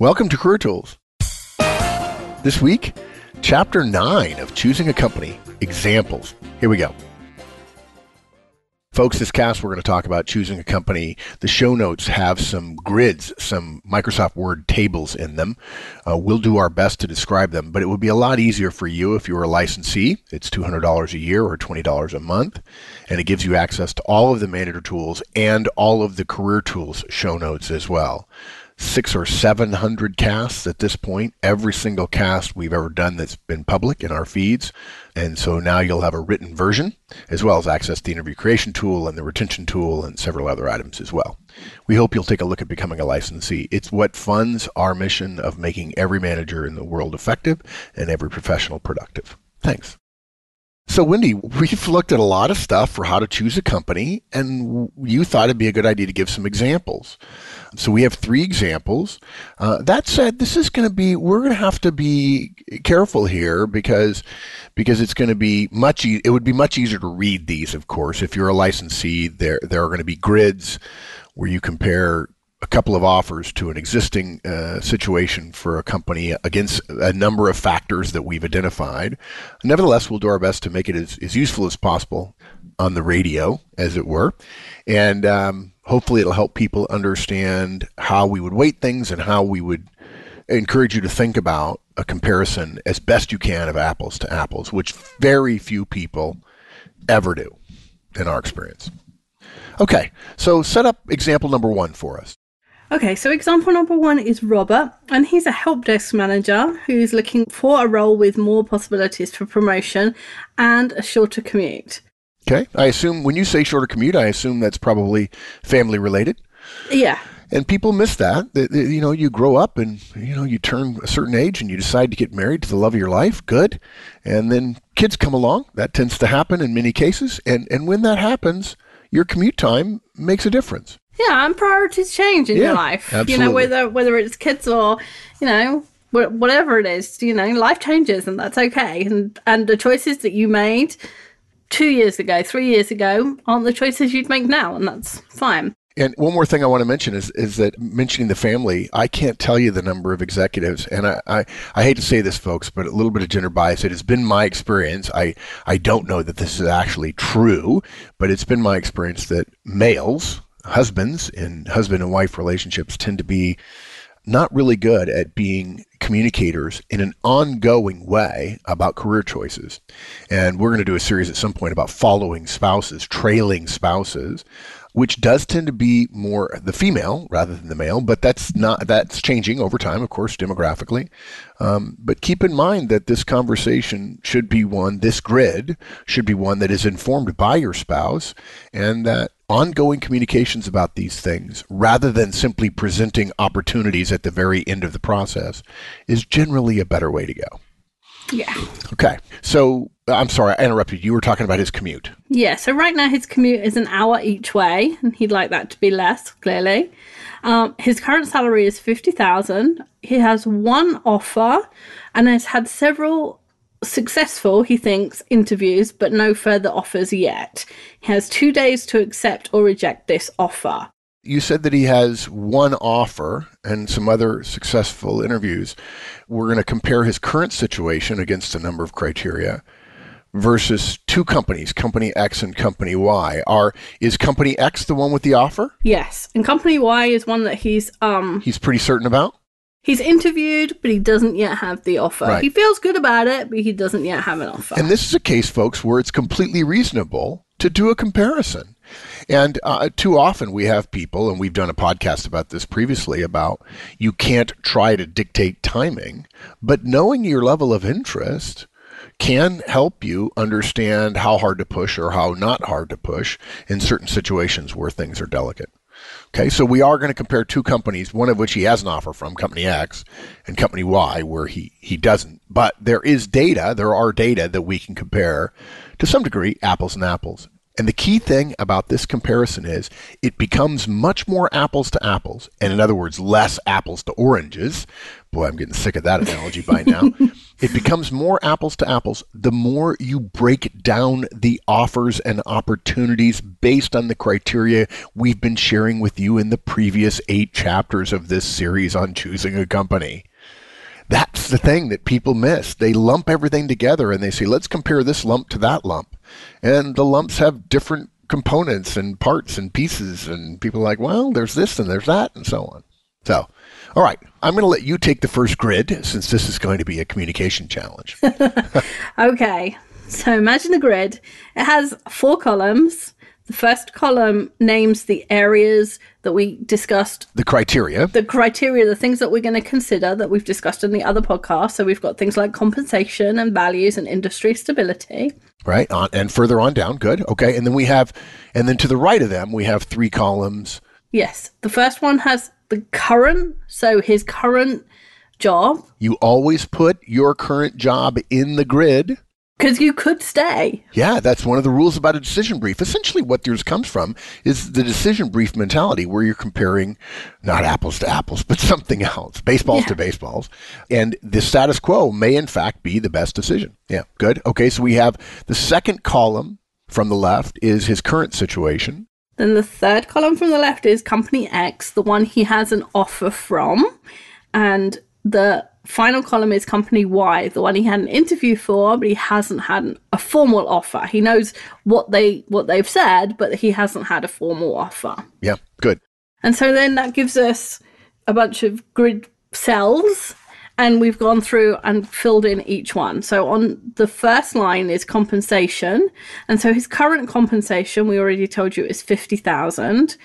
Welcome to Career Tools. This week, Chapter 9 of Choosing a Company Examples. Here we go. Folks, this cast, we're going to talk about choosing a company. The show notes have some grids, some Microsoft Word tables in them. Uh, we'll do our best to describe them, but it would be a lot easier for you if you were a licensee. It's $200 a year or $20 a month, and it gives you access to all of the manager tools and all of the career tools show notes as well six or seven hundred casts at this point. Every single cast we've ever done that's been public in our feeds. And so now you'll have a written version, as well as access to the interview creation tool and the retention tool and several other items as well. We hope you'll take a look at becoming a licensee. It's what funds our mission of making every manager in the world effective and every professional productive. Thanks. So, Wendy, we've looked at a lot of stuff for how to choose a company, and you thought it'd be a good idea to give some examples. So, we have three examples. Uh, that said, this is going to be, we're going to have to be careful here because because it's going to be much e- it would be much easier to read these of course if you're a licensee there there are going to be grids where you compare a couple of offers to an existing uh, situation for a company against a number of factors that we've identified. Nevertheless, we'll do our best to make it as, as useful as possible on the radio, as it were. And um, hopefully, it'll help people understand how we would weight things and how we would encourage you to think about a comparison as best you can of apples to apples, which very few people ever do in our experience. Okay, so set up example number one for us. Okay, so example number one is Robert, and he's a help desk manager who's looking for a role with more possibilities for promotion and a shorter commute. Okay, I assume when you say shorter commute, I assume that's probably family related. Yeah. And people miss that. You know, you grow up and you know you turn a certain age and you decide to get married to the love of your life. Good, and then kids come along. That tends to happen in many cases. And and when that happens, your commute time makes a difference. Yeah, and priorities change in Yeah, your life. You know, whether whether it's kids or you know wh- whatever it is, you know, life changes, and that's okay. And and the choices that you made two years ago, three years ago, aren't the choices you'd make now, and that's fine. And one more thing I want to mention is is that mentioning the family, I can't tell you the number of executives, and I, I, I hate to say this, folks, but a little bit of gender bias. It has been my experience. I I don't know that this is actually true, but it's been my experience that males, husbands in husband and wife relationships, tend to be not really good at being communicators in an ongoing way about career choices. And we're going to do a series at some point about following spouses, trailing spouses, which does tend to be more the female rather than the male, but that's not that's changing over time, of course, demographically. Um, but keep in mind that this conversation should be one, this grid should be one that is informed by your spouse, and that ongoing communications about these things, rather than simply presenting opportunities at the very end of the process, is generally a better way to go. Yeah. Okay, so I'm sorry, I interrupted. You were talking about his commute. Yeah, so right now his commute is an hour each way, and he'd like that to be less, clearly. Um, his current salary is 50000 He has one offer and has had several successful, he thinks, interviews, but no further offers yet. He has two days to accept or reject this offer. You said that he has one offer and some other successful interviews. We're going to compare his current situation against a number of criteria versus two companies, company X and company Y. Are is company X the one with the offer? Yes, and company Y is one that he's um He's pretty certain about? he's interviewed, but he doesn't yet have the offer. Right. He feels good about it, but he doesn't yet have an offer. And this is a case, folks, where it's completely reasonable to do a comparison. And uh, too often we have people, and we've done a podcast about this previously, about you can't try to dictate timing, but knowing your level of interest can help you understand how hard to push or how not hard to push in certain situations where things are delicate. Okay, so we are going to compare two companies, one of which he has an offer from, Company X, and Company Y, where he, he doesn't. But there is data, there are data that we can compare to some degree, apples and apples. And the key thing about this comparison is it becomes much more apples to apples, and in other words, less apples to oranges. Boy, I'm getting sick of that analogy by now. it becomes more apples to apples the more you break down the offers and opportunities based on the criteria we've been sharing with you in the previous eight chapters of this series on choosing a company. That's the thing that people miss. They lump everything together and they say, let's compare this lump to that lump. And the lumps have different components and parts and pieces. And people are like, well, there's this and there's that and so on. So, all right, I'm going to let you take the first grid since this is going to be a communication challenge. okay, so imagine the grid. It has four columns. The first column names the areas that we discussed, the criteria. the criteria, the things that we're going to consider that we've discussed in the other podcast. So we've got things like compensation and values and industry stability. right? On, and further on down. Good. Okay. And then we have, and then to the right of them, we have three columns. Yes, the first one has the current, so his current job, You always put your current job in the grid. Because you could stay. Yeah, that's one of the rules about a decision brief. Essentially, what yours comes from is the decision brief mentality where you're comparing not apples to apples, but something else, baseballs Yeah. to baseballs. And the status quo may, in fact, be the best decision. Yeah, good. Okay, so we have the second column from the left is his current situation. Then the third column from the left is company X, the one he has an offer from. And the final column is company Y, the one he had an interview for, but he hasn't had an, a formal offer. He knows what they what they've said, but he hasn't had a formal offer. Yeah, good. And so then that gives us a bunch of grid cells, and we've gone through and filled in each one. So on the first line is compensation, and so his current compensation, we already told you, is fifty thousand.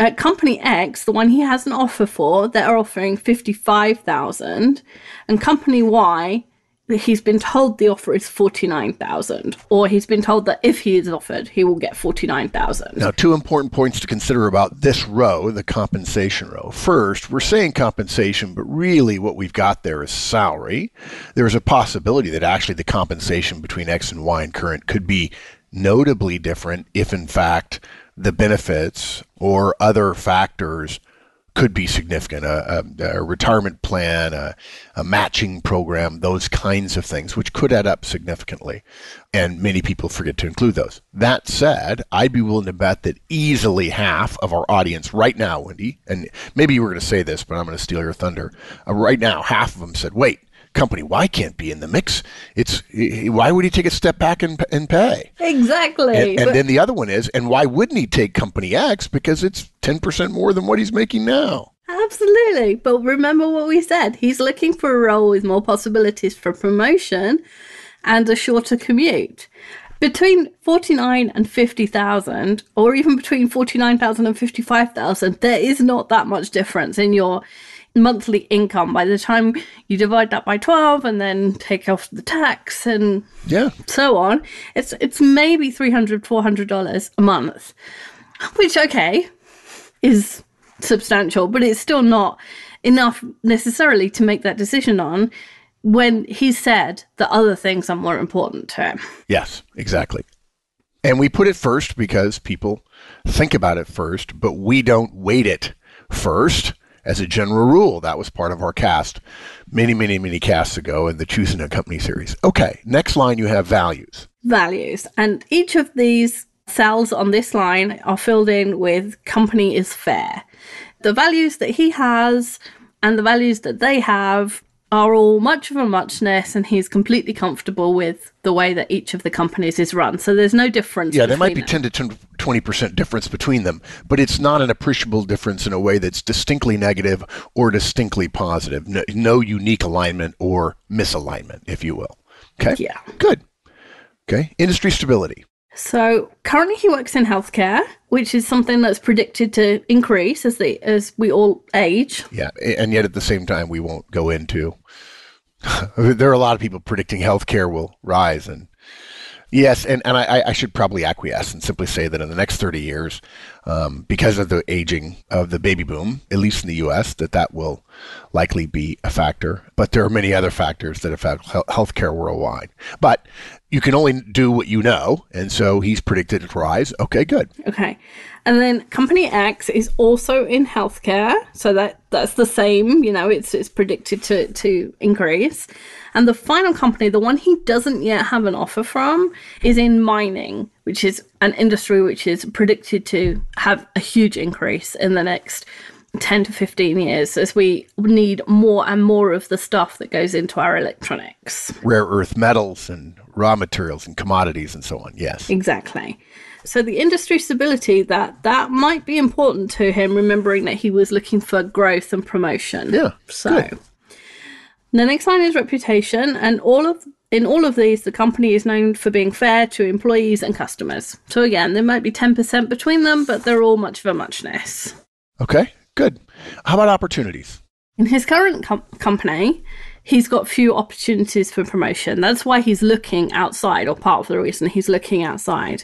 At company X, the one he has an offer for, they're offering fifty-five thousand, and company Y, he's been told the offer is forty-nine thousand, or he's been told that if he is offered, he will get forty-nine thousand. Now, two important points to consider about this row, the compensation row. First, we're saying compensation, but really what we've got there is salary. There's a possibility that actually the compensation between X and Y and current could be notably different if, in fact, the benefits or other factors could be significant. A, a, a retirement plan, a, a matching program, those kinds of things, which could add up significantly. And many people forget to include those. That said, I'd be willing to bet that easily half of our audience right now, Wendy, and maybe you were going to say this, but I'm going to steal your thunder. Uh, right now, half of them said, wait, company Y can't be in the mix. It's why would he take a step back and, and pay? Exactly. And, and But- then the other one is, and why wouldn't he take company X? Because it's 10% more than what he's making now. Absolutely. But remember what we said. He's looking for a role with more possibilities for promotion and a shorter commute. Between 49 and 50,000 or even between 49,000 and 55,000 there is not that much difference in your monthly income by the time you divide that by 12 and then take off the tax and Yeah. so on it's it's maybe 300 400 dollars a month which okay is substantial but it's still not enough necessarily to make that decision on when he said that other things are more important to him Yes, exactly. And we put it first because people think about it first, but we don't weight it first as a general rule. That was part of our cast many, many, many casts ago in the Choosing a Company series. Okay, next line you have values. values and each of these cells on this line are filled in with company is fair the values that he has and the values that they have are all much of a muchness and he's completely comfortable with the way that each of the companies is run so there's no difference Yeah, there might be between 10 to 20% difference between them, but it's not an appreciable difference in a way that's distinctly negative or distinctly positive. No, no unique alignment or misalignment, if you will. Okay? Yeah. Good. Okay. Industry stability. So currently he works in healthcare, which is something that's predicted to increase as the as we all age. Yeah. And yet at the same time, we won't go into. there are a lot of people predicting healthcare will rise and Yes, and, and I, I should probably acquiesce and simply say that in the next 30 years, um, because of the aging of the baby boom, at least in the U.S., that that will likely be a factor. But there are many other factors that affect healthcare worldwide. But you can only do what you know, and so he's predicted it to rise. Okay, good. Okay, and then company X is also in healthcare, so that that's the same. You know, it's it's predicted to to increase. And the final company, the one he doesn't yet have an offer from, is in mining, which is an industry which is predicted to have a huge increase in the next 10 to 15 years as we need more and more of the stuff that goes into our electronics. Rare earth metals and raw materials and commodities and so on. Yes. Exactly. So the industry stability that that might be important to him remembering that he was looking for growth and promotion. Yeah. So good. The next line is reputation, and all of in all of these, the company is known for being fair to employees and customers. So again, there might be ten percent between them, but they're all much of a muchness. Okay, good. How about opportunities? In his current com- company, he's got few opportunities for promotion. That's why he's looking outside, or part of the reason he's looking outside.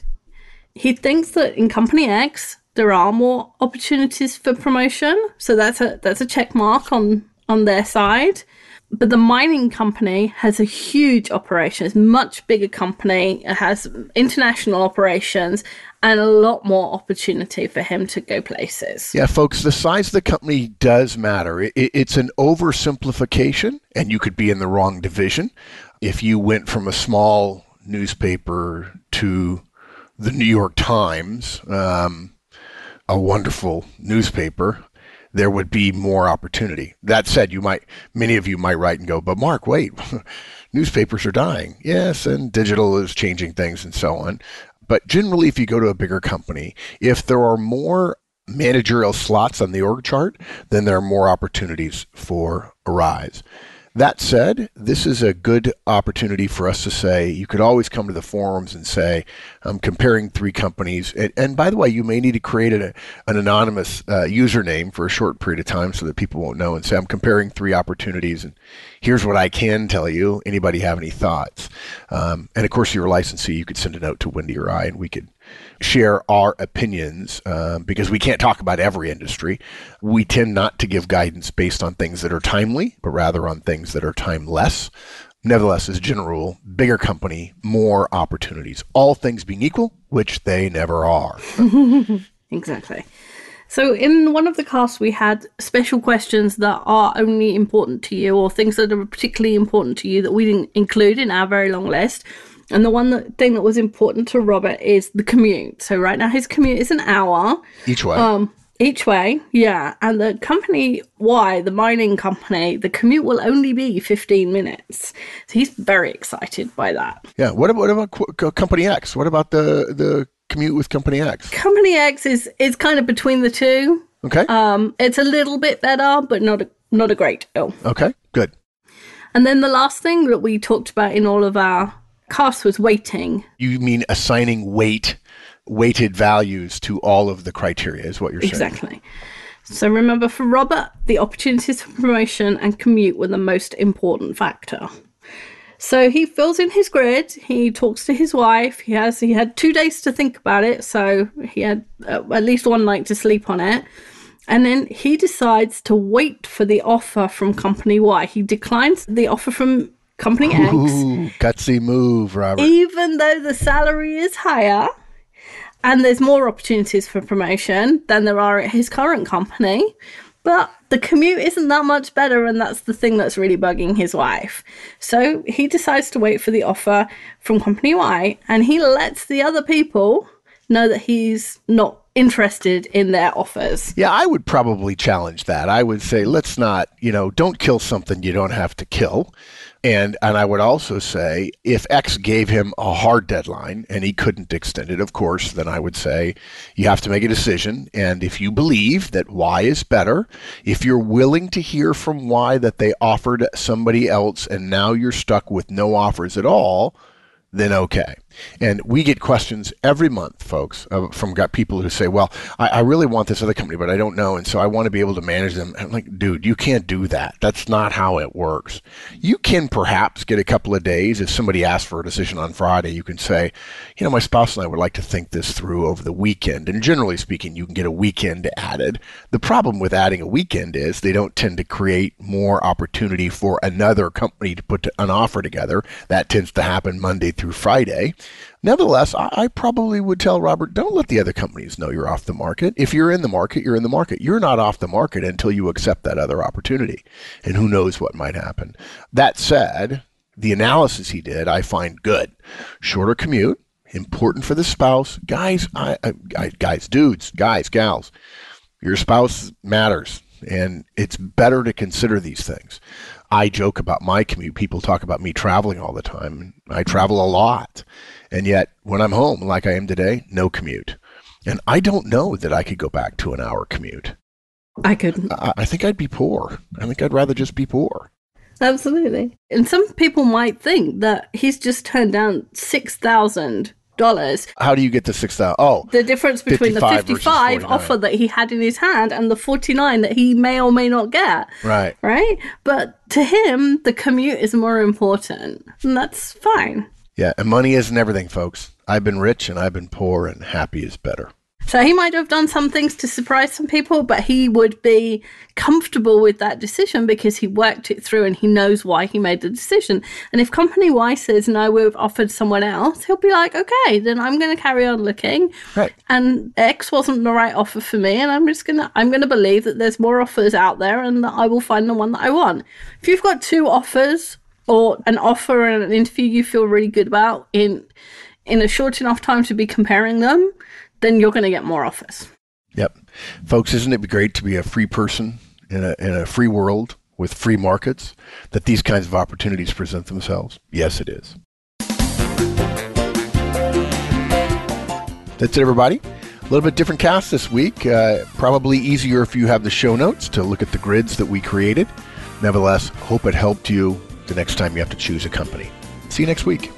He thinks that in Company X there are more opportunities for promotion, so that's a that's a check mark on on their side. But the mining company has a huge operation. It's a much bigger company. It has international operations and a lot more opportunity for him to go places. Yeah, folks, the size of the company does matter. It, it's an oversimplification, and you could be in the wrong division. If you went from a small newspaper to the New York Times, um, a wonderful newspaper, there would be more opportunity. That said, you might, many of you might write and go, but Mark, wait, newspapers are dying. Yes, and digital is changing things and so on. But generally, if you go to a bigger company, if there are more managerial slots on the org chart, then there are more opportunities for a rise. That said, this is a good opportunity for us to say you could always come to the forums and say, I'm comparing three companies. And, and by the way, you may need to create an anonymous uh, username for a short period of time so that people won't know and say, I'm comparing three opportunities. And here's what I can tell you. Anybody have any thoughts? Um, and of course, you're licensee. You could send a note to Wendy or I, and we could share our opinions uh, because we can't talk about every industry. We tend not to give guidance based on things that are timely, but rather on things that are timeless. Nevertheless, as general rule, bigger company, more opportunities. All things being equal, which they never are. exactly. So, in one of the casts, we had special questions that are only important to you, or things that are particularly important to you that we didn't include in our very long list. And the one that, thing that was important to Robert is the commute. So right now his commute is an hour each way. Um, each way, yeah. And the company Y the mining company, the commute will only be 15 minutes. So he's very excited by that. Yeah. What about, what about Company X? What about the the commute with Company X? Company X is is kind of between the two. Okay. Um, it's a little bit better, but not a not a great deal. Okay. Good. And then the last thing that we talked about in all of our Cost was weighting. You mean assigning weight, weighted values to all of the criteria, is what you're saying. Exactly. So remember, for Robert, the opportunities for promotion and commute were the most important factor. So he fills in his grid. He talks to his wife. He has he had two days to think about it, so he had uh, at least one night to sleep on it. And then he decides to wait for the offer from company Y. He declines the offer from Company Ooh, X. Gutsy move, Robert. Even though the salary is higher and there's more opportunities for promotion than there are at his current company, but the commute isn't that much better, and that's the thing that's really bugging his wife. So he decides to wait for the offer from Company Y and he lets the other people know that he's not interested in their offers. Yeah, I would probably challenge that. I would say, let's not, you know, don't kill something you don't have to kill. And and I would also say if X gave him a hard deadline and he couldn't extend it, of course, then I would say you have to make a decision. And if you believe that Y is better, if you're willing to hear from Y that they offered somebody else and now you're stuck with no offers at all, then okay. And we get questions every month, folks, uh, from got people who say, "Well, I, I, really want this other company, but I don't know, and so I want to be able to manage them." I'm like, "Dude, you can't do that. That's not how it works. You can perhaps get a couple of days if somebody asks for a decision on Friday. You can say, you know, my spouse and I would like to think this through over the weekend. And generally speaking, you can get a weekend added. The problem with adding a weekend is they don't tend to create more opportunity for another company to put an offer together. That tends to happen Monday through Friday." Nevertheless, I, I, probably would tell Robert, don't let the other companies know you're off the market. If you're in the market, you're in the market. You're not off the market until you accept that other opportunity. And who knows what might happen. That said, the analysis he did, I find good. Shorter commute, important for the spouse. Guys, I, I, guys, dudes, guys, gals, your spouse matters. And it's better to consider these things. I joke about my commute. People talk about me traveling all the time. I travel a lot. And yet, when I'm home, like I am today, no commute. And I don't know that I could go back to an hour commute. I couldn't. I, I think I'd be poor. I think I'd rather just be poor. Absolutely. And some people might think that he's just turned down six thousand dollars. How do you get the six thousand? Oh, the difference between the fifty-five offer that he had in his hand and the forty-nine that he may or may not get. Right. Right. But to him, the commute is more important, and that's fine. Yeah, and money isn't everything, folks. I've been rich and I've been poor, and happy is better. So he might have done some things to surprise some people, but he would be comfortable with that decision because he worked it through and he knows why he made the decision. And if company Y says no, we've offered someone else, he'll be like, okay, then I'm going to carry on looking. Right. And X wasn't the right offer for me, and I'm just gonna I'm gonna believe that there's more offers out there, and that I will find the one that I want. If you've got two offers or an offer and an interview you feel really good about in in a short enough time to be comparing them, then you're going to get more offers. Yep, folks, isn't it great to be a free person in a in a free world with free markets that these kinds of opportunities present themselves? Yes, it is. That's it, everybody. A little bit different cast this week. Uh, probably easier if you have the show notes to look at the grids that we created. Nevertheless, hope it helped you the next time you have to choose a company. See you next week.